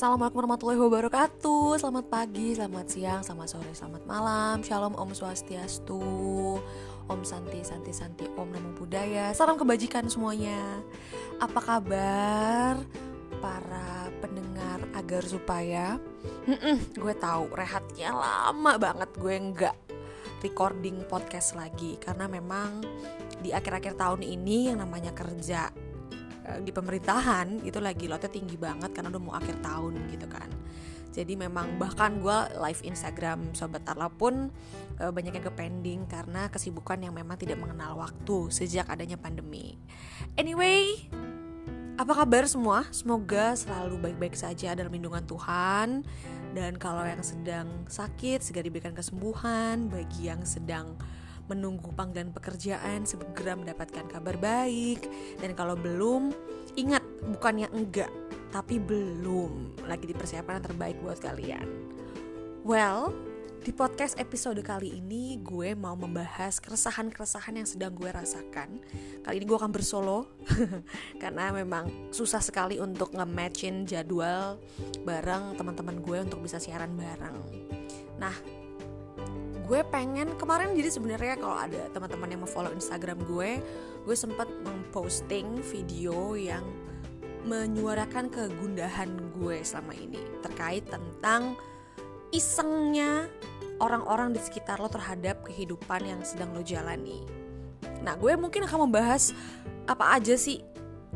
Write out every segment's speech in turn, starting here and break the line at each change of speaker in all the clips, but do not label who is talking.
Assalamualaikum warahmatullahi wabarakatuh. Selamat pagi, selamat siang, selamat sore, selamat malam. Shalom Om Swastiastu. Om Santi, Santi, Santi, Om Namo Buddhaya. Salam kebajikan semuanya. Apa kabar para pendengar agar supaya? Gue tahu rehatnya lama banget gue nggak recording podcast lagi. Karena memang di akhir-akhir tahun ini yang namanya kerja di pemerintahan itu lagi lotnya tinggi banget karena udah mau akhir tahun gitu kan jadi memang bahkan gue live Instagram Sobat Tarla pun e, banyak yang ke pending karena kesibukan yang memang tidak mengenal waktu sejak adanya pandemi. Anyway, apa kabar semua? Semoga selalu baik-baik saja dalam lindungan Tuhan dan kalau yang sedang sakit segera diberikan kesembuhan bagi yang sedang menunggu panggilan pekerjaan segera mendapatkan kabar baik. Dan kalau belum ingat bukannya enggak tapi belum. Lagi dipersiapkan yang terbaik buat kalian. Well di podcast episode kali ini gue mau membahas keresahan-keresahan yang sedang gue rasakan. Kali ini gue akan bersolo Karena memang susah sekali untuk nge-matchin jadwal bareng teman-teman gue untuk bisa siaran bareng. Nah gue pengen kemarin jadi sebenarnya kalau ada teman-teman yang mau follow Instagram gue gue sempat memposting video yang menyuarakan kegundahan gue selama ini terkait tentang isengnya orang-orang di sekitar lo terhadap kehidupan yang sedang lo jalani. Nah, gue mungkin akan membahas apa aja sih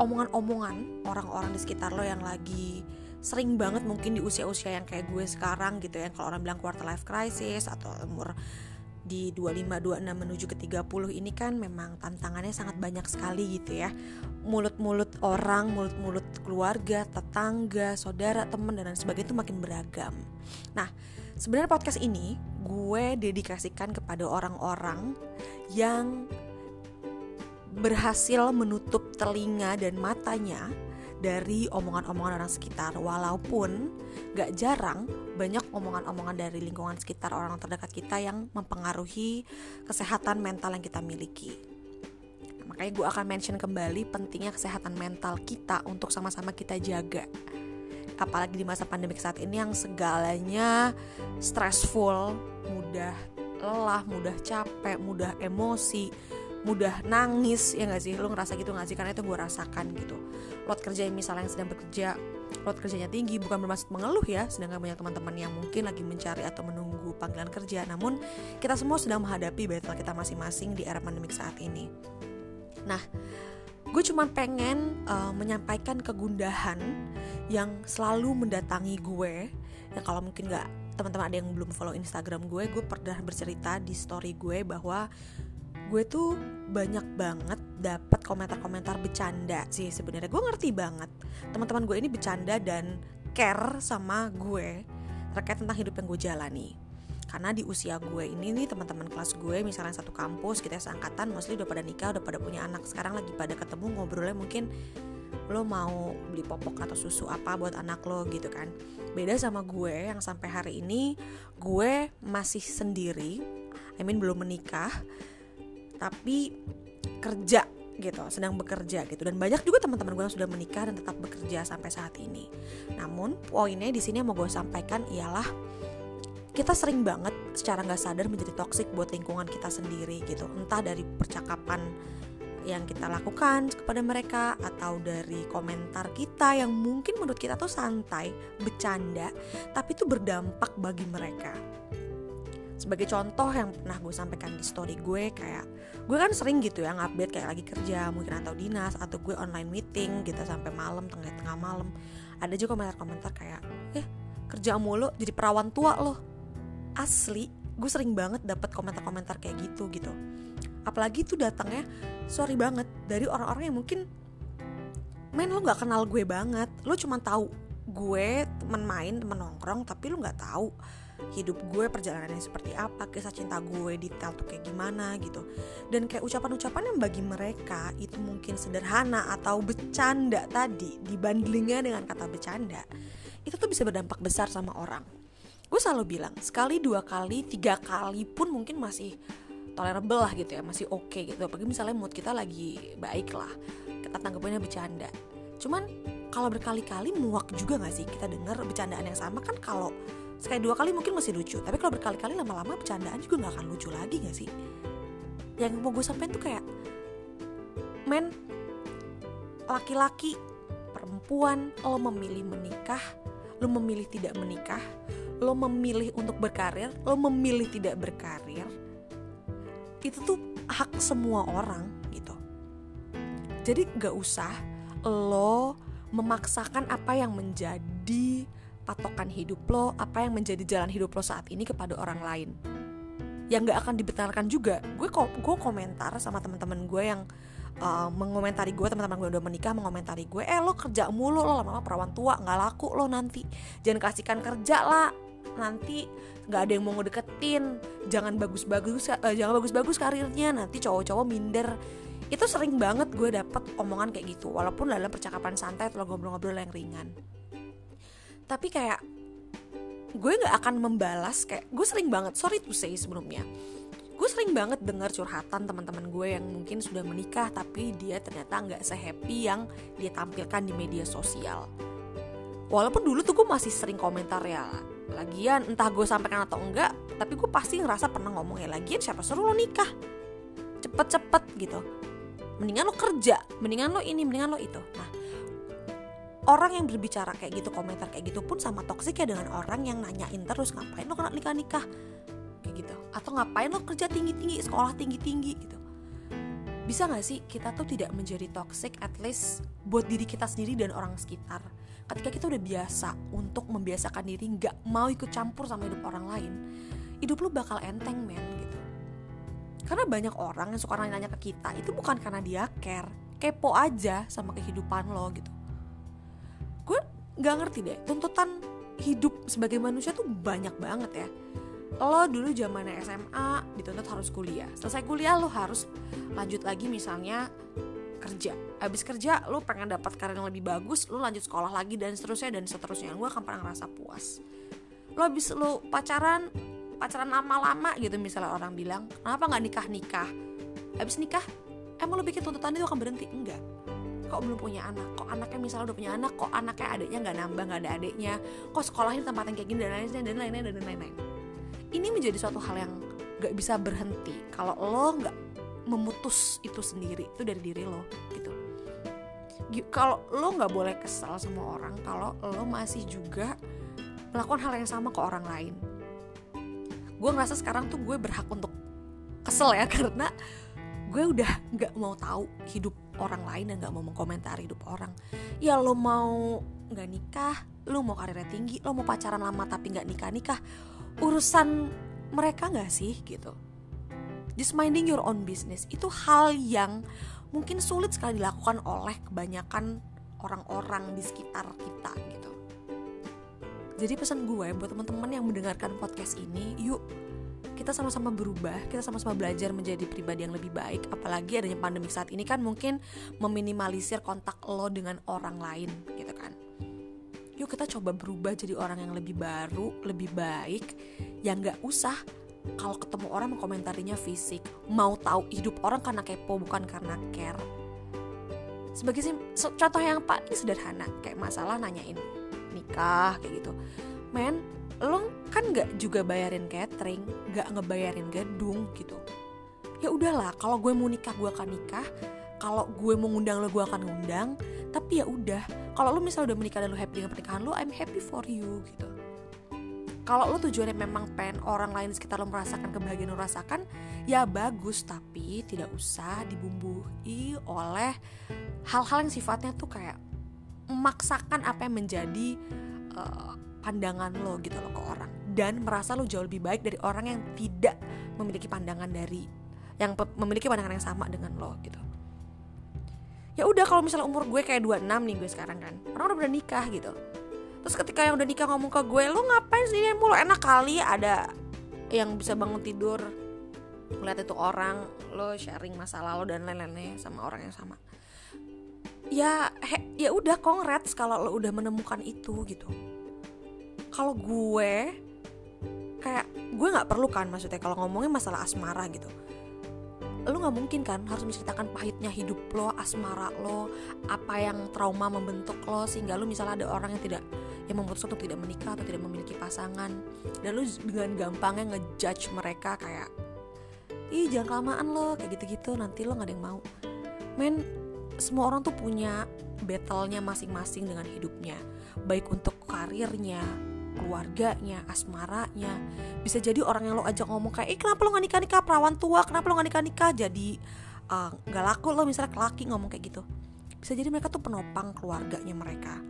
omongan-omongan orang-orang di sekitar lo yang lagi sering banget mungkin di usia-usia yang kayak gue sekarang gitu ya. Kalau orang bilang quarter life crisis atau umur di 25, 26 menuju ke 30 ini kan memang tantangannya sangat banyak sekali gitu ya. Mulut-mulut orang, mulut-mulut keluarga, tetangga, saudara, teman dan lain sebagainya itu makin beragam. Nah sebenarnya podcast ini gue dedikasikan kepada orang-orang yang berhasil menutup telinga dan matanya dari omongan-omongan orang sekitar. Walaupun gak jarang banyak omongan-omongan dari lingkungan sekitar orang terdekat kita yang mempengaruhi kesehatan mental yang kita miliki. Nah, makanya gue akan mention kembali pentingnya kesehatan mental kita untuk sama-sama kita jaga. Apalagi di masa pandemi saat ini yang segalanya stressful mudah lelah mudah capek mudah emosi mudah nangis ya gak sih? Lu ngerasa gitu gak sih? Karena itu gue rasakan gitu. Load kerja misalnya yang sedang bekerja load kerjanya tinggi bukan bermaksud mengeluh ya sedangkan banyak teman-teman yang mungkin lagi mencari atau menunggu panggilan kerja. Namun kita semua sedang menghadapi battle kita masing-masing di era pandemik saat ini. Nah gue cuma pengen uh, menyampaikan kegundahan yang selalu mendatangi gue ya kalau mungkin gak teman-teman ada yang belum follow Instagram gue gue pernah bercerita di story gue bahwa gue tuh banyak banget dapat komentar-komentar bercanda sih sebenarnya. Gue ngerti banget teman-teman gue ini bercanda dan care sama gue terkait tentang hidup yang gue jalani. Karena di usia gue ini nih teman-teman kelas gue misalnya satu kampus kita seangkatan mostly udah pada nikah udah pada punya anak. Sekarang lagi pada ketemu ngobrolnya mungkin lo mau beli popok atau susu apa buat anak lo? gitu kan. Beda sama gue yang sampai hari ini gue masih sendiri I mean belum menikah tapi kerja gitu sedang bekerja gitu. Dan banyak juga teman-teman gue yang sudah menikah dan tetap bekerja sampai saat ini. Namun poinnya di sini yang mau gue sampaikan ialah kita sering banget secara nggak sadar menjadi toksik buat lingkungan kita sendiri gitu. Entah dari percakapan yang kita lakukan kepada mereka atau dari komentar kita yang mungkin menurut kita tuh santai, bercanda, tapi itu berdampak bagi mereka sebagai contoh yang pernah gue sampaikan di story gue kayak gue kan sering gitu ya ngupdate kayak lagi kerja mungkin atau dinas atau gue online meeting gitu sampai malam tengah tengah malam. Ada juga komentar-komentar kayak eh kerja mulu jadi perawan tua loh. Asli gue sering banget dapat komentar-komentar kayak gitu gitu. Apalagi itu datangnya sorry banget dari orang-orang yang mungkin main lo nggak kenal gue banget. Lo cuma tahu gue teman main teman nongkrong tapi lo nggak tahu hidup gue perjalanannya seperti apa kisah cinta gue detail tuh kayak gimana gitu. Dan kayak ucapan-ucapan yang bagi mereka itu mungkin sederhana atau bercanda tadi dibandingnya dengan kata bercanda itu tuh bisa berdampak besar sama orang. Gue selalu bilang sekali dua kali tiga kali pun mungkin masih tolerable lah gitu ya masih oke okay gitu. Apalagi misalnya mood kita lagi baik lah kita tanggapinnya bercanda. Cuman kalau berkali-kali muak juga gak sih? Kita dengar bercandaan yang sama kan kalau sekali dua kali mungkin masih lucu tapi kalau berkali-kali lama-lama bercandaan juga nggak akan lucu lagi gak sih? Yang mau gue sampein tuh kayak men laki-laki perempuan lo memilih menikah lo memilih tidak menikah lo memilih untuk berkarir lo memilih tidak berkarir itu tuh hak semua orang gitu. Jadi gak usah lo memaksakan apa yang menjadi patokan hidup lo, apa yang menjadi jalan hidup lo saat ini kepada orang lain. Yang gak akan dibenarkan juga. Gue gue komentar sama teman-teman gue yang uh, mengomentari gue, teman-teman gue udah menikah mengomentari gue, eh lo kerja mulu lo lama-lama perawan tua nggak laku lo nanti. Jangan kasihkan kerja lah nanti nggak ada yang mau ngedeketin jangan bagus-bagus uh, jangan bagus-bagus karirnya nanti cowok-cowok minder itu sering banget gue dapet omongan kayak gitu walaupun dalam percakapan santai atau ngobrol-ngobrol yang ringan tapi kayak gue nggak akan membalas kayak gue sering banget sorry to say sebelumnya gue sering banget dengar curhatan teman-teman gue yang mungkin sudah menikah tapi dia ternyata nggak sehappy yang dia tampilkan di media sosial. Walaupun dulu tuh gue masih sering komentar ya lagian entah gue sampaikan atau enggak tapi gue pasti ngerasa pernah ngomong ya lagian siapa suruh lo nikah? Cepet-cepet gitu. Mendingan lo kerja mendingan lo ini mendingan lo itu. Nah orang yang berbicara kayak gitu komentar kayak gitu pun sama toksik ya dengan orang yang nanyain terus ngapain lo kena nikah nikah kayak gitu. Atau ngapain lo kerja tinggi tinggi sekolah tinggi tinggi gitu. Bisa gak sih kita tuh tidak menjadi toxic at least buat diri kita sendiri dan orang sekitar? Ketika kita udah biasa untuk membiasakan diri nggak mau ikut campur sama hidup orang lain hidup lu bakal enteng men gitu. Karena banyak orang yang suka nanya-nanya ke kita itu bukan karena dia care. Kepo aja sama kehidupan lo gitu gue nggak ngerti deh tuntutan hidup sebagai manusia tuh banyak banget ya. Lo dulu zaman SMA dituntut harus kuliah. Selesai kuliah lo harus lanjut lagi misalnya kerja. Abis kerja lo pengen dapat karir yang lebih bagus lo lanjut sekolah lagi dan seterusnya dan seterusnya. Gue akan pernah ngerasa puas. Lo abis lo pacaran pacaran lama-lama gitu misalnya orang bilang kenapa nggak nikah nikah habis nikah emang lo bikin tuntutan itu akan berhenti? Enggak kok belum punya anak kok anaknya misalnya udah punya anak kok anaknya adiknya nggak nambah nggak ada adiknya kok sekolahnya di tempat yang kayak gini dan lain-lain dan lain-lain dan lain-lain. Ini menjadi suatu hal yang nggak bisa berhenti kalau lo nggak memutus itu sendiri itu dari diri lo gitu. Kalau lo nggak boleh kesal sama orang kalau lo masih juga melakukan hal yang sama ke orang lain. Gue ngerasa sekarang tuh gue berhak untuk kesel ya karena gue udah nggak mau tahu hidup orang lain dan nggak mau mengkomentari hidup orang. Ya lo mau nggak nikah lo mau karirnya tinggi lo mau pacaran lama tapi nggak nikah nikah. Urusan mereka nggak sih gitu? Just minding your own business. Itu hal yang mungkin sulit sekali dilakukan oleh kebanyakan orang-orang di sekitar kita gitu. Jadi pesan gue buat teman-teman yang mendengarkan podcast ini, yuk kita sama-sama berubah, kita sama-sama belajar menjadi pribadi yang lebih baik. Apalagi adanya pandemi saat ini kan mungkin meminimalisir kontak lo dengan orang lain, gitu kan. Yuk kita coba berubah jadi orang yang lebih baru, lebih baik, yang gak usah kalau ketemu orang mengkomentarinya fisik, mau tahu hidup orang karena kepo bukan karena care. Sebagai contoh yang paling sederhana, kayak masalah nanyain nikah kayak gitu men lo kan nggak juga bayarin catering nggak ngebayarin gedung gitu. Ya udahlah kalau gue mau nikah gue akan nikah. Kalau gue mau ngundang lo gue akan ngundang. Tapi ya udah kalau lo misalnya udah menikah dan lo happy dengan pernikahan lo I'm happy for you gitu. Kalau lo tujuannya memang pengen orang lain di sekitar lo merasakan kebahagiaan lo rasakan ya bagus. Tapi tidak usah dibumbui oleh hal-hal yang sifatnya tuh kayak memaksakan apa yang menjadi uh, pandangan lo gitu loh ke orang. Dan merasa lo jauh lebih baik dari orang yang tidak memiliki pandangan dari yang memiliki pandangan yang sama dengan lo gitu. Ya udah kalau misalnya umur gue kayak 26 nih gue sekarang kan orang udah udah nikah gitu. Terus ketika yang udah nikah ngomong ke gue lo ngapain sih ini? Mulu enak kali ada yang bisa bangun tidur ngeliat itu orang lo sharing masalah lo dan lain-lainnya sama orang yang sama ya he, ya udah congrats kalau lo udah menemukan itu gitu. Kalau gue kayak gue nggak perlu kan maksudnya kalau ngomongin masalah asmara gitu. Lo nggak mungkin kan harus menceritakan pahitnya hidup lo asmara lo apa yang trauma membentuk lo sehingga lo misalnya ada orang yang tidak yang memutuskan untuk tidak menikah atau tidak memiliki pasangan dan lo dengan gampangnya ngejudge mereka kayak ih jangan kelamaan lo kayak gitu-gitu nanti lo nggak ada yang mau. Men semua orang tuh punya battle-nya masing-masing dengan hidupnya. Baik untuk karirnya keluarganya, asmaranya. Bisa jadi orang yang lo ajak ngomong kayak eh kenapa lo gak nikah nikah perawan tua kenapa lo gak nikah nikah jadi uh, gak laku lo misalnya kelaki ngomong kayak gitu. Bisa jadi mereka tuh penopang keluarganya mereka.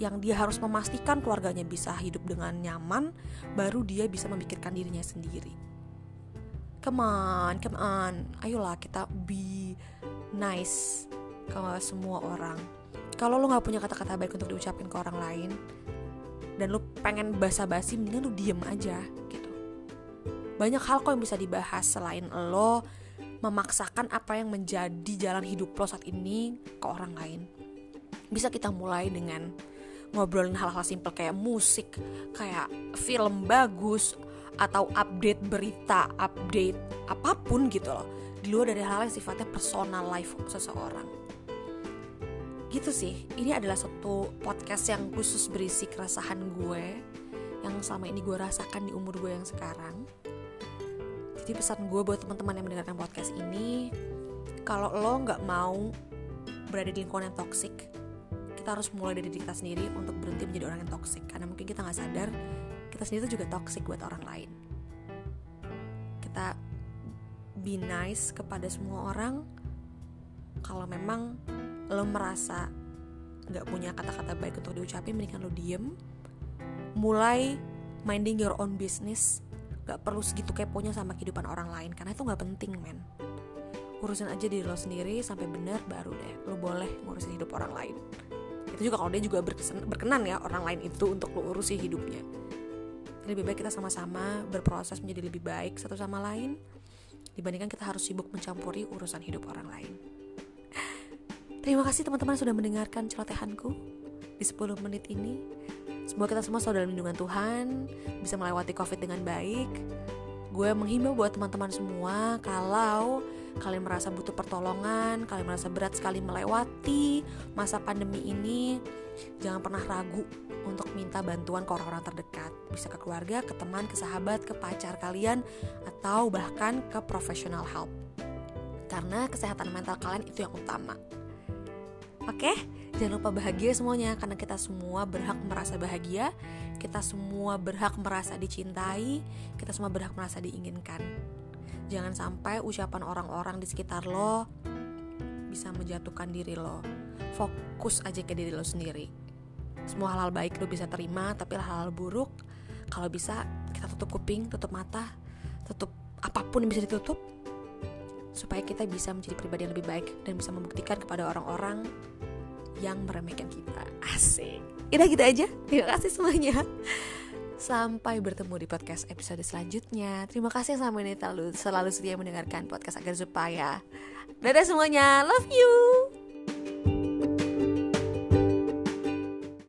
Yang dia harus memastikan keluarganya bisa hidup dengan nyaman baru dia bisa memikirkan dirinya sendiri. Come on come on. Ayolah kita be nice ke semua orang. Kalau lo nggak punya kata-kata baik untuk diucapin ke orang lain dan lu pengen basa-basi mendingan lu diem aja gitu. Banyak hal kok yang bisa dibahas selain lo memaksakan apa yang menjadi jalan hidup lo saat ini ke orang lain. Bisa kita mulai dengan ngobrolin hal-hal simpel kayak musik kayak film bagus atau update berita update apa pun gitu loh. Di luar dari hal-hal yang sifatnya personal life seseorang gitu sih. Ini adalah satu podcast yang khusus berisi keresahan gue yang selama ini gue rasakan di umur gue yang sekarang. Jadi pesan gue buat teman-teman yang mendengarkan podcast ini kalau lo nggak mau berada di lingkungan yang toksik kita harus mulai dari diri kita sendiri untuk berhenti menjadi orang yang toksik karena mungkin kita nggak sadar kita sendiri itu juga toksik buat orang lain. Kita be nice kepada semua orang kalau memang lo merasa nggak punya kata-kata baik untuk diucapin mendingan lo diem. Mulai minding your own business. Gak perlu segitu keponya sama kehidupan orang lain karena itu nggak penting men. Urusin aja diri lo sendiri sampai bener baru deh lo boleh ngurusin hidup orang lain. Itu juga kalau dia juga berkesan, berkenan ya orang lain itu untuk lo urusi hidupnya. Lebih baik kita sama-sama berproses menjadi lebih baik satu sama lain dibandingkan kita harus sibuk mencampuri urusan hidup orang lain Terima kasih teman-teman sudah mendengarkan celotehanku di 10 menit ini. Semoga kita semua selalu dalam lindungan Tuhan, bisa melewati COVID dengan baik. Gue menghimbau buat teman-teman semua kalau kalian merasa butuh pertolongan, kalian merasa berat sekali melewati masa pandemi ini, jangan pernah ragu untuk minta bantuan ke orang-orang terdekat. Bisa ke keluarga, ke teman, ke sahabat, ke pacar kalian, atau bahkan ke professional help. Karena kesehatan mental kalian itu yang utama. Oke, jangan lupa bahagia semuanya karena kita semua berhak merasa bahagia, kita semua berhak merasa dicintai, kita semua berhak merasa diinginkan. Jangan sampai ucapan orang-orang di sekitar lo bisa menjatuhkan diri lo. Fokus aja ke diri lo sendiri. Semua hal-hal baik lo bisa terima, tapi hal-hal buruk kalau bisa kita tutup kuping, tutup mata, tutup apa pun yang bisa ditutup supaya kita bisa menjadi pribadi yang lebih baik dan bisa membuktikan kepada orang-orang yang meremehkan kita. Asik. Udah gitu aja. Terima kasih semuanya. Sampai bertemu di podcast episode selanjutnya. Terima kasih sama ini selalu, selalu setia mendengarkan podcast agar supaya. Dadah semuanya. Love you.